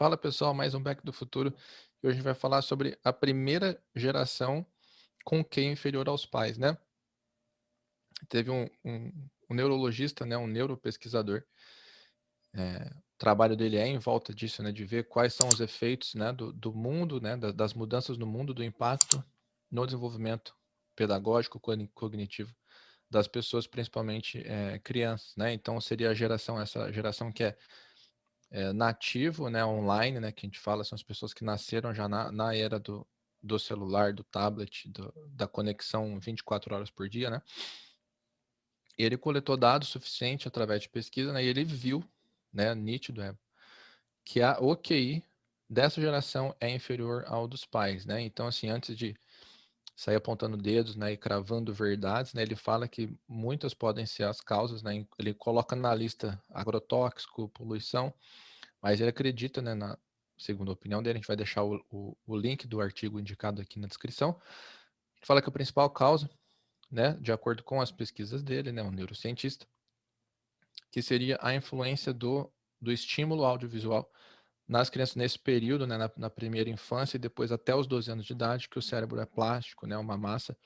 Fala pessoal, mais um Back do Futuro. E hoje a gente vai falar sobre a primeira geração com QI inferior aos pais, né? Teve um, um, um neurologista, né, um neuropesquisador, é, o trabalho dele é em volta disso, né, de ver quais são os efeitos né, do, do mundo, né, das mudanças no mundo, do impacto no desenvolvimento pedagógico, cognitivo das pessoas, principalmente é, crianças, né? Então seria a geração, essa geração que é, é, nativo, né, online, né, que a gente fala, são as pessoas que nasceram já na, na era do, do celular, do tablet, do, da conexão 24 horas por dia, né? Ele coletou dados suficientes através de pesquisa, né? E ele viu, né, nítido, é, que a OQI dessa geração é inferior ao dos pais, né? Então, assim, antes de sair apontando dedos, né, e cravando verdades, né, ele fala que muitas podem ser as causas, né, ele coloca na lista agrotóxico, poluição, mas ele acredita, né, na segunda opinião dele, a gente vai deixar o, o, o link do artigo indicado aqui na descrição, ele fala que a principal causa, né, de acordo com as pesquisas dele, né, um neurocientista, que seria a influência do, do estímulo audiovisual nas crianças nesse período, né, na, na, primeira infância e depois até os 12 anos de idade, que o cérebro é plástico, né, uma massa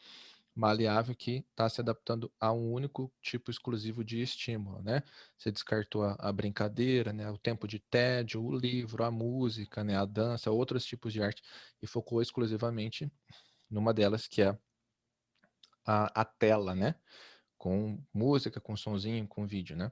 maleável que está se adaptando a um único tipo exclusivo de estímulo, né? Você descartou a, a, brincadeira, né, o tempo de tédio, o livro, a música, né, a dança, outros tipos de arte e focou exclusivamente numa delas que é a, a tela, né? Com música, com sonzinho, com vídeo, né?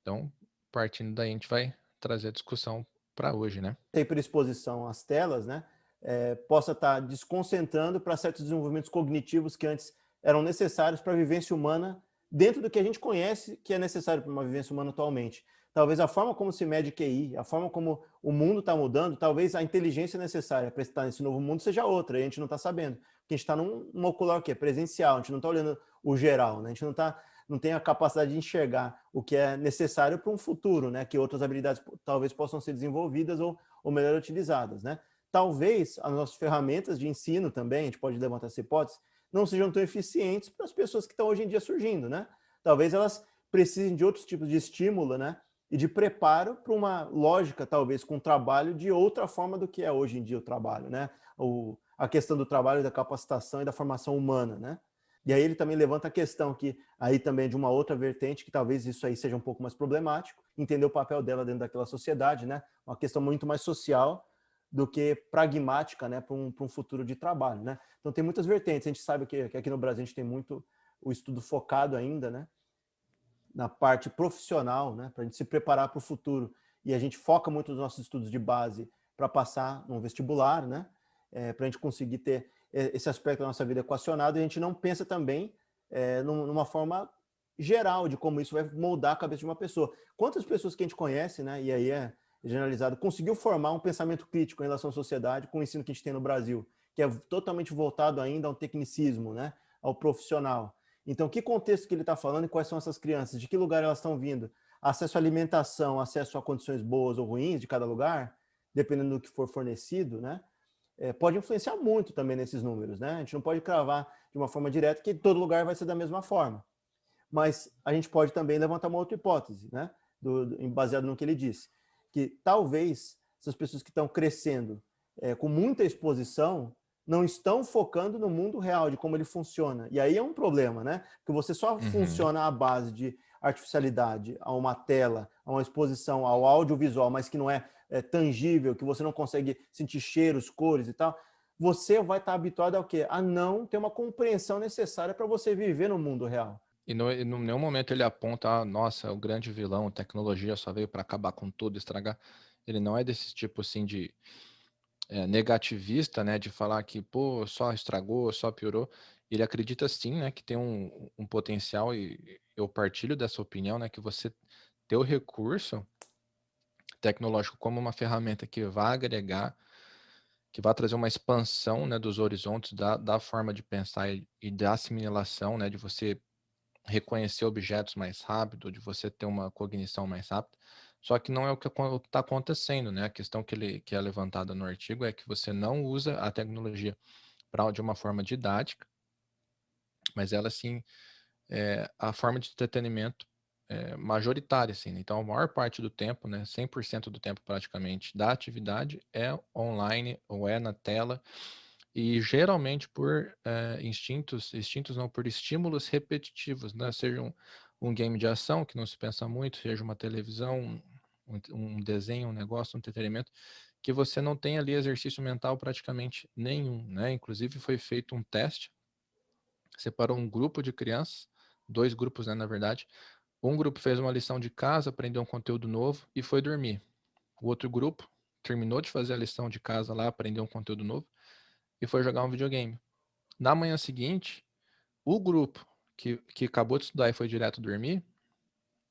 Então, partindo daí, a gente vai trazer a discussão para hoje, né? Hiperexposição às telas, né? É, possa estar tá desconcentrando para certos desenvolvimentos cognitivos que antes eram necessários para a vivência humana dentro do que a gente conhece que é necessário para uma vivência humana atualmente. Talvez a forma como se mede QI, a forma como o mundo está mudando, talvez a inteligência necessária para estar nesse novo mundo seja outra, e a gente não está sabendo. Porque a gente está num, num ocular é presencial, a gente não está olhando o geral, né? a gente não está não tem a capacidade de enxergar o que é necessário para um futuro, né? Que outras habilidades talvez possam ser desenvolvidas ou, ou melhor utilizadas, né? Talvez as nossas ferramentas de ensino também, a gente pode levantar essa hipótese, não sejam tão eficientes para as pessoas que estão hoje em dia surgindo, né? Talvez elas precisem de outros tipos de estímulo, né? E de preparo para uma lógica, talvez, com trabalho de outra forma do que é hoje em dia o trabalho, né? O, a questão do trabalho, da capacitação e da formação humana, né? E aí ele também levanta a questão que aí também de uma outra vertente, que talvez isso aí seja um pouco mais problemático, entender o papel dela dentro daquela sociedade, né? Uma questão muito mais social do que pragmática, né, para um, um futuro de trabalho, né? Então tem muitas vertentes. A gente sabe que, que aqui no Brasil a gente tem muito o estudo focado ainda, né, na parte profissional, né, para a gente se preparar para o futuro. E a gente foca muito nos nossos estudos de base para passar num vestibular, né, é, para a gente conseguir ter esse aspecto da nossa vida equacionado, e a gente não pensa também é, numa forma geral de como isso vai moldar a cabeça de uma pessoa. Quantas pessoas que a gente conhece, né, e aí é generalizado, conseguiu formar um pensamento crítico em relação à sociedade com o ensino que a gente tem no Brasil, que é totalmente voltado ainda ao tecnicismo, né, ao profissional. Então, que contexto que ele está falando e quais são essas crianças? De que lugar elas estão vindo? Acesso à alimentação, acesso a condições boas ou ruins de cada lugar, dependendo do que for fornecido, né? É, pode influenciar muito também nesses números, né? A gente não pode cravar de uma forma direta que todo lugar vai ser da mesma forma. Mas a gente pode também levantar uma outra hipótese, né? Do, do, baseado no que ele disse, que talvez essas pessoas que estão crescendo é, com muita exposição não estão focando no mundo real, de como ele funciona. E aí é um problema, né? Que você só uhum. funciona à base de artificialidade, a uma tela, a uma exposição ao audiovisual, mas que não é é, tangível, que você não consegue sentir cheiros, cores e tal, você vai estar habituado ao quê? A não ter uma compreensão necessária para você viver no mundo real. E no, em nenhum momento ele aponta, ah, nossa, o grande vilão, tecnologia só veio para acabar com tudo, estragar. Ele não é desse tipo assim de é, negativista, né, de falar que pô, só estragou, só piorou. Ele acredita sim, né, que tem um, um potencial e eu partilho dessa opinião, né, que você ter o recurso tecnológico como uma ferramenta que vai agregar, que vai trazer uma expansão né, dos horizontes da, da forma de pensar e, e da assimilação, né, de você reconhecer objetos mais rápido, de você ter uma cognição mais rápida. Só que não é o que está acontecendo, né? A questão que, ele, que é levantada no artigo é que você não usa a tecnologia pra, de uma forma didática, mas ela sim é a forma de entretenimento é, majoritária, assim. Né? Então, a maior parte do tempo, né, 100% do tempo praticamente da atividade é online ou é na tela e geralmente por é, instintos, instintos não, por estímulos repetitivos, né? Seja um, game de ação que não se pensa muito, seja uma televisão, um, um desenho, um negócio, um entretenimento, que você não tem ali exercício mental praticamente nenhum, né? Inclusive foi feito um teste, separou um grupo de crianças, dois grupos, né, na verdade, um grupo fez uma lição de casa, aprendeu um conteúdo novo e foi dormir. O outro grupo terminou de fazer a lição de casa lá, aprendeu um conteúdo novo e foi jogar um videogame. Na manhã seguinte, o grupo que, que acabou de estudar e foi direto dormir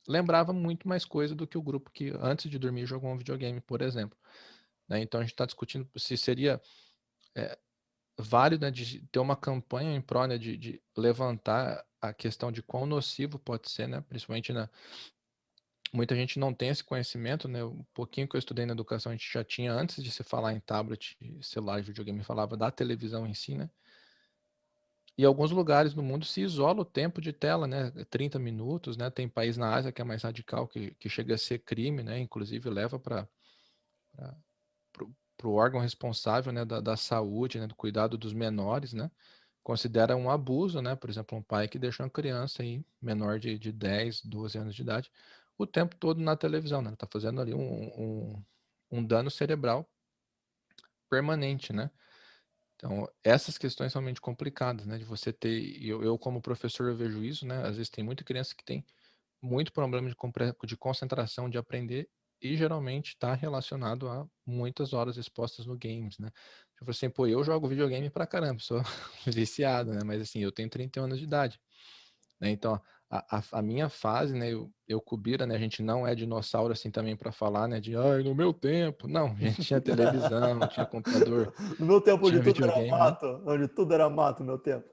lembrava muito mais coisa do que o grupo que antes de dormir jogou um videogame, por exemplo. Né? Então a gente está discutindo se seria é, válido né, de ter uma campanha em prol né, de, de levantar a questão de quão nocivo pode ser, né? Principalmente na muita gente não tem esse conhecimento, né? Um pouquinho que eu estudei na educação, a gente já tinha antes de se falar em tablet, celular, videogame, falava da televisão em si, né? E alguns lugares no mundo se isola o tempo de tela, né? 30 minutos, né? Tem país na Ásia que é mais radical, que, que chega a ser crime, né? Inclusive leva para o órgão responsável né? da, da saúde, né? do cuidado dos menores, né? considera um abuso, né? Por exemplo, um pai que deixa uma criança aí, menor de, de 10, 12 anos de idade, o tempo todo na televisão, né? Tá fazendo ali um, um, um dano cerebral permanente, né? Então, essas questões são realmente complicadas, né? De você ter, eu, eu como professor eu vejo isso, né? Às vezes tem muita criança que tem muito problema de, de concentração, de aprender e geralmente está relacionado a muitas horas expostas no games, né? Tipo assim, pô, eu jogo videogame pra caramba, sou viciado, né? Mas assim, eu tenho 31 anos de idade. Né? Então, a, a, a, minha fase, né? Eu, eu Cubira, né? A gente não é dinossauro assim também para falar, né? De, ai, no meu tempo. Não, a gente tinha televisão, tinha computador. No meu tempo, onde tudo era mato. Né? Onde tudo era mato, no meu tempo.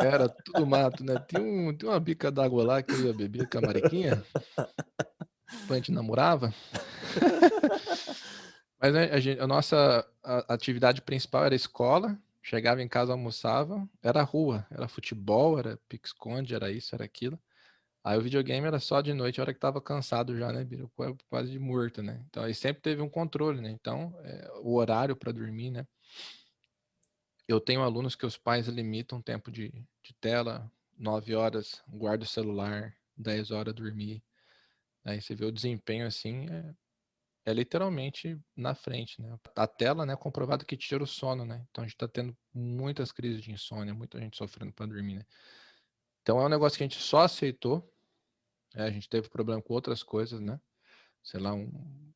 Era tudo mato, né? Tinha, um, tinha uma bica d'água lá que eu ia beber com a mariquinha. a gente namorava. Mas né, a, gente, a, nossa a, atividade principal era escola, chegava em casa, almoçava, era rua, era futebol, era pique-esconde, era isso, era aquilo. Aí o videogame era só de noite, a hora que tava cansado já, né? Quase de morto, né? Então aí sempre teve um controle, né? Então, é, o horário para dormir, né? Eu tenho alunos que os pais limitam o tempo de, de tela, 9 horas, guarda o celular, 10 horas dormir. Aí você vê o desempenho assim, é, é literalmente na frente, né? A tela, né, é comprovado que tira o sono, né? Então a gente está tendo muitas crises de insônia, muita gente sofrendo para dormir, né? Então é um negócio que a gente só aceitou. É, a gente teve problema com outras coisas, né? Sei lá, um.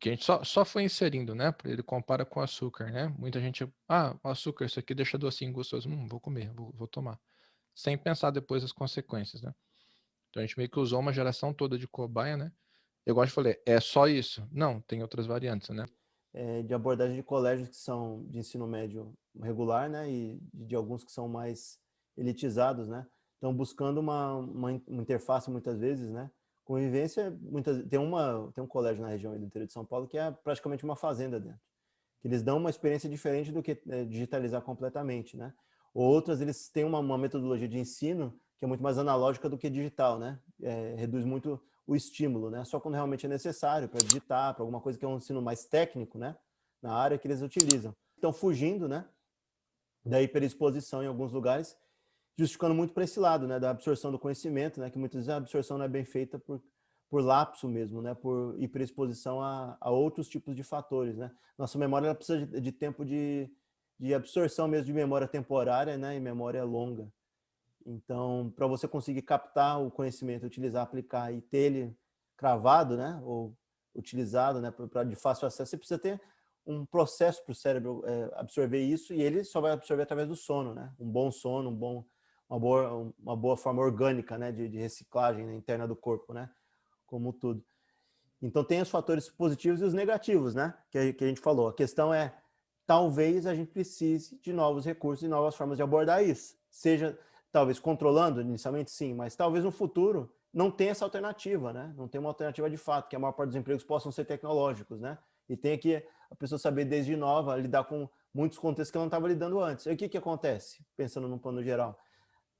Que a gente só, só foi inserindo, né? Ele compara com açúcar, né? Muita gente, ah, açúcar, isso aqui deixa docinho gostoso. Hum, vou comer, vou, vou tomar. Sem pensar depois as consequências, né? Então a gente meio que usou uma geração toda de cobaia, né? Eu gosto de falar, é só isso? Não, tem outras variantes, né? É, de abordagem de colégios que são de ensino médio regular, né? E de alguns que são mais elitizados, né? Estão buscando uma, uma, uma, interface muitas vezes, né? Convivência, muitas, tem, uma, tem um colégio na região do interior de São Paulo que é praticamente uma fazenda dentro. Que eles dão uma experiência diferente do que é, digitalizar completamente, né? Outras, eles têm uma, uma, metodologia de ensino que é muito mais analógica do que digital, né? É, reduz muito o estímulo, né? Só quando realmente é necessário para digitar, para alguma coisa que é um ensino mais técnico, né? Na área que eles utilizam. Estão fugindo, né? Da hiperexposição em alguns lugares, justificando muito para esse lado, né? Da absorção do conhecimento, né? Que muitas vezes a absorção não é bem feita por, por lapso mesmo, né? Por hiperexposição a, a outros tipos de fatores, né? Nossa memória ela precisa de, de tempo de, de absorção mesmo de memória temporária, né? E memória longa. Então, para você conseguir captar o conhecimento, utilizar, aplicar e ter ele cravado, né, ou utilizado, né, para de fácil acesso, você precisa ter um processo para o cérebro é, absorver isso e ele só vai absorver através do sono, né? Um bom sono, um bom, uma boa, uma boa forma orgânica, né, de, de reciclagem né, interna do corpo, né? Como tudo. Então tem os fatores positivos e os negativos, né? Que, que a gente falou. A questão é, talvez a gente precise de novos recursos e novas formas de abordar isso. Seja talvez controlando inicialmente sim, mas talvez no futuro não tenha essa alternativa, né? Não tem uma alternativa de fato, que a maior parte dos empregos possam ser tecnológicos, né? E tem que a pessoa saber desde nova lidar com muitos contextos que ela não estava lidando antes. E o que que acontece? Pensando no plano geral,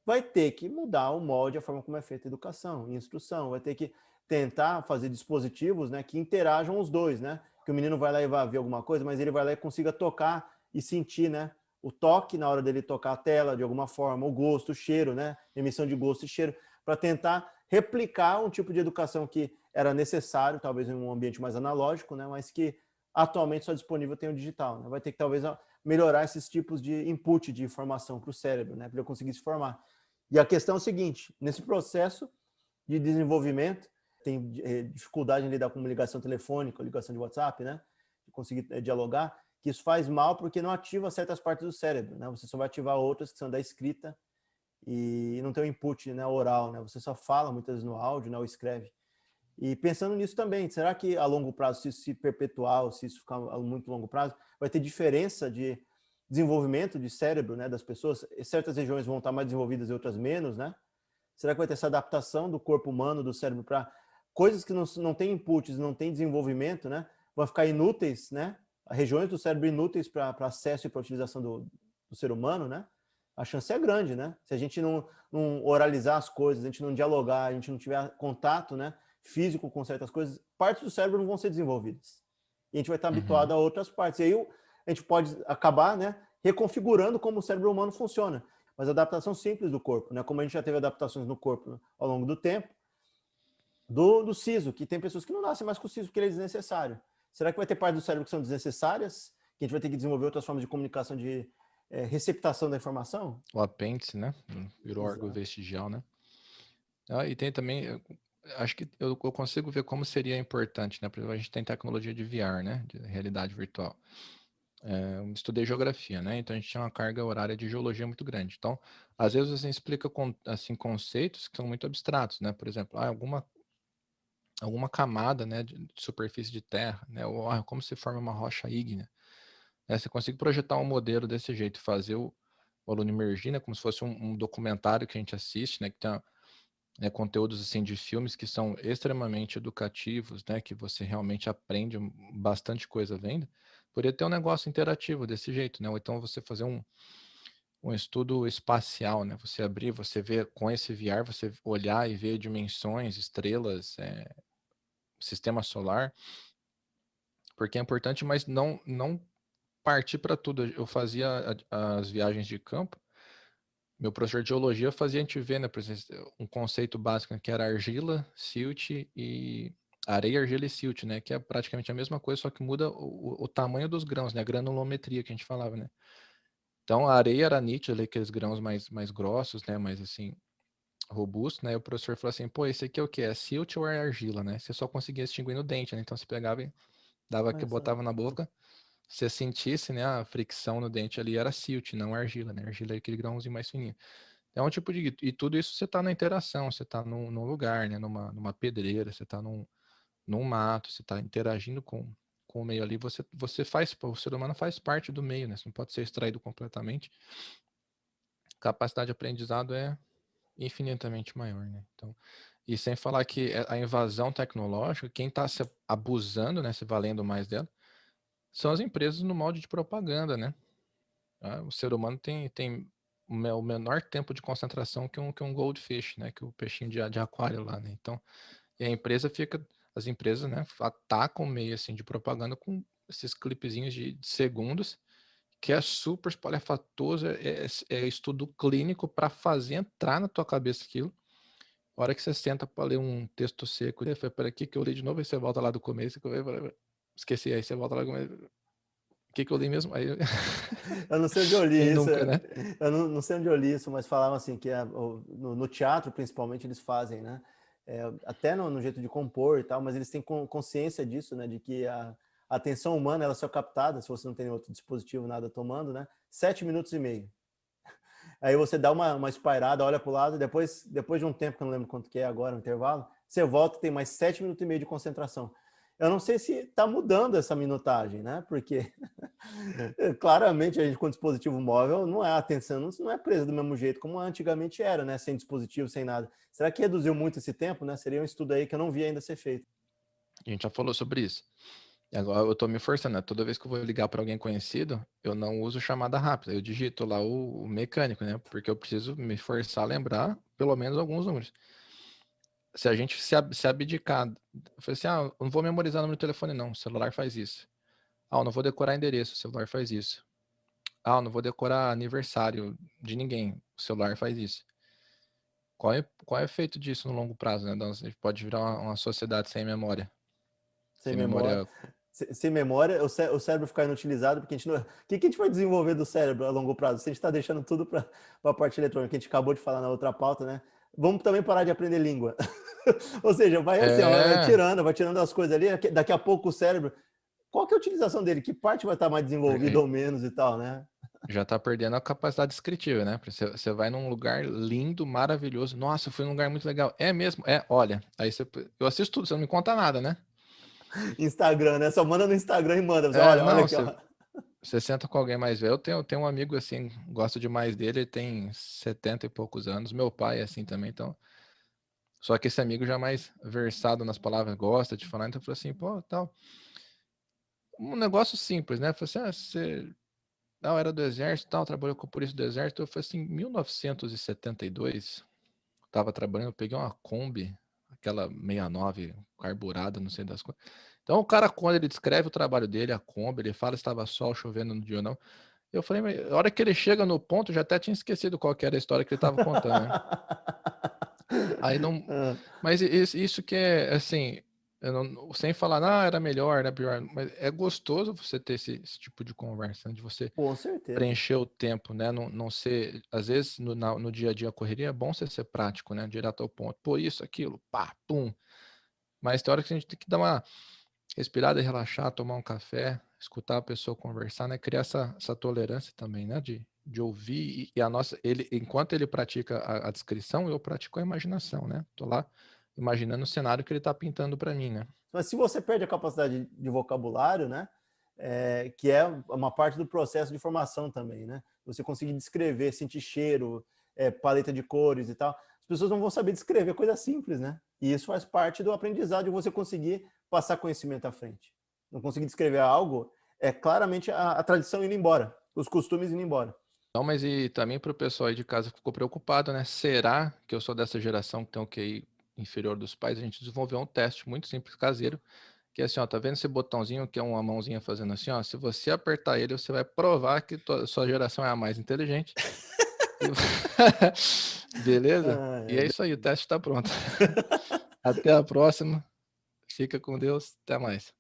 vai ter que mudar o molde, a forma como é feita a educação e instrução, vai ter que tentar fazer dispositivos né, que interajam os dois, né? Que o menino vai lá e vai ver alguma coisa, mas ele vai lá e consiga tocar e sentir, né? O toque na hora dele tocar a tela de alguma forma, o gosto, o cheiro, né? Emissão de gosto e cheiro, para tentar replicar um tipo de educação que era necessário, talvez em um ambiente mais analógico, né? Mas que atualmente só disponível tem o digital. Né? Vai ter que talvez melhorar esses tipos de input de informação para o cérebro, né? Para ele conseguir se formar. E a questão é o seguinte: nesse processo de desenvolvimento, tem eh, dificuldade em lidar com ligação telefônica, ligação de WhatsApp, né? Conseguir eh, dialogar, que isso faz mal porque não ativa certas partes do cérebro, né? Você só vai ativar outras que são da escrita e não tem o input né, oral, né? Você só fala muitas vezes no áudio, né, ou escreve. E pensando nisso também, será que a longo prazo, se isso se perpetuar, ou se isso ficar a muito longo prazo, vai ter diferença de desenvolvimento de cérebro né, das pessoas? Certas regiões vão estar mais desenvolvidas e outras menos, né? Será que vai ter essa adaptação do corpo humano, do cérebro, para coisas que não, não têm inputs, não têm desenvolvimento, né? Vão ficar inúteis, né? Regiões do cérebro inúteis para acesso e para utilização do, do ser humano, né? a chance é grande, né? Se a gente não, não, oralizar as coisas, a gente não dialogar, a gente não tiver contato né, físico com certas coisas, partes do cérebro não vão ser desenvolvidas. E a gente vai estar uhum. habituado a outras partes. E aí a gente pode acabar né, reconfigurando como o cérebro humano funciona. Mas adaptação simples do corpo, né? Como a gente já teve adaptações no corpo ao longo do tempo, do, do siso, que tem pessoas que não nascem mais com o siso porque ele é desnecessário. Será que vai ter partes do cérebro que são desnecessárias? Que a gente vai ter que desenvolver outras formas de comunicação de é, receptação da informação? O apêndice, né? Virou órgão vestigial, né? Ah, e tem também, acho que eu, eu, consigo ver como seria importante, né? Por exemplo, a gente tem tecnologia de VR, né? De realidade virtual. É, estudei geografia, né? Então a gente tinha uma carga horária de geologia muito grande. Então, às vezes você explica assim conceitos que são muito abstratos, né? Por exemplo, ah, alguma alguma camada, né, de superfície de terra, né? Ou ah, como se forma uma rocha ígnea. Né? Você consegue projetar um modelo desse jeito, fazer o, o aluno emergir, né? Como se fosse um, um, documentário que a gente assiste, né? Que tem né, conteúdos assim de filmes que são extremamente educativos, né? Que você realmente aprende bastante coisa vendo. Poderia ter um negócio interativo desse jeito, né? Ou então você fazer um, um estudo espacial, né? Você abrir, você ver com esse VR, você olhar e ver dimensões, estrelas, é, sistema solar, porque é importante, mas não não partir para tudo. Eu fazia as viagens de campo. Meu professor de geologia fazia a gente ver, né, um conceito básico que era argila, silt e areia, argila e silt, né, que é praticamente a mesma coisa, só que muda o, o tamanho dos grãos, né, a granulometria que a gente falava, né. Então a areia era nítida, aqueles grãos mais mais grossos, né, mais assim robusto, né? O professor falou assim, pô, esse aqui é o que? É silt ou é argila, né? Você só conseguia distinguir no dente, né? Então você pegava e dava que botava na boca, você sentisse, né, a fricção no dente ali era silt, não argila, né? Argila é aquele grãozinho mais fininho. É um tipo de. E tudo isso você está na interação, você está num, num, lugar, né? Numa, numa pedreira, você está num, num mato, você está interagindo com, com o meio ali. Você, você faz, o ser humano faz parte do meio, né? Você não pode ser extraído completamente. Capacidade de aprendizado é infinitamente maior, né? Então, e sem falar que a invasão tecnológica, quem está se abusando, né? Se valendo mais dela, são as empresas no molde de propaganda, né? Ah, o ser humano tem, tem o menor tempo de concentração que um, que um goldfish, né? Que o peixinho de, de aquário lá, né? Então, e a empresa fica, as empresas, né? Atacam meio assim de propaganda com esses clipezinhos de, segundos, que é super espalhafatoso, é, é, é estudo clínico para fazer entrar na tua cabeça aquilo. A hora que você senta para ler um texto seco, foi para aqui que eu li de novo, e você volta lá do começo, que eu Esqueci, aí você volta lá. O que, que eu li mesmo? Aí... eu não sei onde eu li Quem isso. Nunca, né? Eu não, não, sei onde eu li isso, mas falavam assim que é, no, no, teatro, principalmente, eles fazem, né? É, até no, no, jeito de compor e tal, mas eles têm consciência disso, né? De que a, a atenção humana ela só é captada, se você não tem outro dispositivo, nada tomando, né? Sete minutos e meio. Aí você dá uma, uma espairada, olha para o lado, depois, depois de um tempo, que eu não lembro quanto que é agora, o intervalo, você volta tem mais sete minutos e meio de concentração. Eu não sei se está mudando essa minutagem, né? Porque claramente a gente com dispositivo móvel não é a atenção, não é presa do mesmo jeito como antigamente era, né? Sem dispositivo, sem nada. Será que reduziu muito esse tempo, né? Seria um estudo aí que eu não vi ainda ser feito. A gente já falou sobre isso. Agora eu tô me forçando, né? Toda vez que eu vou ligar para alguém conhecido, eu não uso chamada rápida, eu digito lá o, o, mecânico, né? Porque eu preciso me forçar a lembrar pelo menos alguns números. Se a gente se, ab se abdicar, eu falei assim, ah, não vou memorizar o número do telefone, não, o celular faz isso. Ah, eu não vou decorar endereço, o celular faz isso. Ah, eu não vou decorar aniversário de ninguém, o celular faz isso. Qual é, qual é o efeito disso no longo prazo, né? Então, a gente pode virar uma, uma sociedade sem memória. Sem, sem memória. memória sem memória, o, cé o cérebro ficar inutilizado, porque a gente não. O que, que a gente vai desenvolver do cérebro a longo prazo? Se a gente está deixando tudo para a parte eletrônica, que a gente acabou de falar na outra pauta, né? Vamos também parar de aprender língua. Ou seja, vai assim, é... vai tirando, vai tirando as coisas ali, daqui a pouco o cérebro. Qual que é a utilização dele? Que parte vai estar mais desenvolvida é... ou menos e tal, né? Já está perdendo a capacidade descritiva, né? Você, você vai num lugar lindo, maravilhoso. Nossa, foi um lugar muito legal. É mesmo? É, olha. Aí você, eu assisto tudo, você não me conta nada, né? Instagram, né? Só manda no Instagram e manda. Você, é, olha, não, olha aqui, você, você, senta com alguém mais velho. Eu tenho, tenho um amigo assim, gosto demais dele, ele tem 70 e poucos anos. Meu pai é assim também, então. Só que esse amigo já mais versado nas palavras, gosta de falar, então eu falei assim, pô, tal. Um negócio simples, né? Falei assim, ah, você não, era do exército, tal, trabalhou com polícia do exército. Eu falei assim, em 1972, estava trabalhando, eu peguei uma Kombi aquela 69 carburada, não sei das coisas. Então o cara, quando ele descreve o trabalho dele, a Kombi, ele fala se estava sol, chovendo no dia ou não. Eu falei, mas a hora que ele chega no ponto, já até tinha esquecido qual era a história que ele estava contando. Né? Aí não. Ah. Mas isso que é assim, não, sem falar, ah, era melhor, era pior, mas é gostoso você ter esse, esse tipo de conversa, né? de você preencher o tempo, né? Não, não ser, às vezes no, na, no dia a dia a correria é bom você ser prático, né? Direto ao ponto, pô, isso, aquilo, pá, pum. Mas tem hora que a gente tem que dar uma respirada e relaxar, tomar um café, escutar a pessoa conversar, né? Criar essa, essa tolerância também, né? De, de ouvir e, a nossa, ele, enquanto ele pratica a, a descrição, eu pratico a imaginação, né? Tô lá imaginando o cenário que ele está pintando para mim, né? Mas se você perde a capacidade de vocabulário, né? É, que é uma parte do processo de formação também, né? Você conseguir descrever, sentir cheiro, é, paleta de cores e tal. As pessoas não vão saber descrever coisa simples, né? E isso faz parte do aprendizado de você conseguir passar conhecimento à frente. Não conseguir descrever algo é claramente a, a tradição indo embora, os costumes indo embora. Não, mas e também para o pessoal aí de casa que ficou preocupado, né? Será que eu sou dessa geração que tem o QI inferior dos pais, a gente desenvolveu um teste muito simples caseiro, que é assim, ó, tá vendo esse botãozinho que é uma mãozinha fazendo assim, ó, se você apertar ele, você vai provar que tua, sua geração é a mais inteligente. Beleza? Ah, é. E é isso aí, o teste está pronto. Até a próxima. Fica com Deus. Até mais.